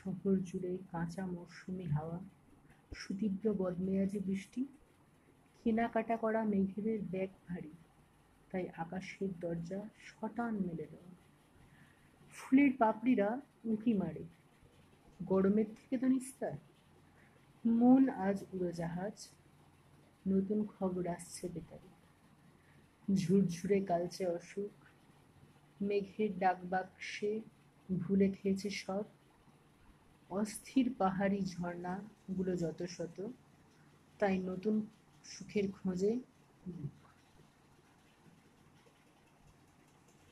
শহর জুড়ে কাঁচা মরশুমি হাওয়া, সুতীব্র বদমেয়াজি বৃষ্টি, কেনাকাটা করা মেঘেদের ব্যাগ ভারী, তাই আকাশের দরজা শটান মেলে দেওয়া। ফুলের পাপড়িরা উঁকি মারে, গরমের থেকে তো নিস্তার। মন আজ উড়োজাহাজ, নতুন খবর আসছে বেতারে। ঝুরঝুরে কালচে অসুখ, মেঘের ডাকবাক্সে ভুলে খেয়েছে সব। অস্থির পাহাড়ি ঝর্ণাগুলো যত শত তাই নতুন সুখের খোঁজে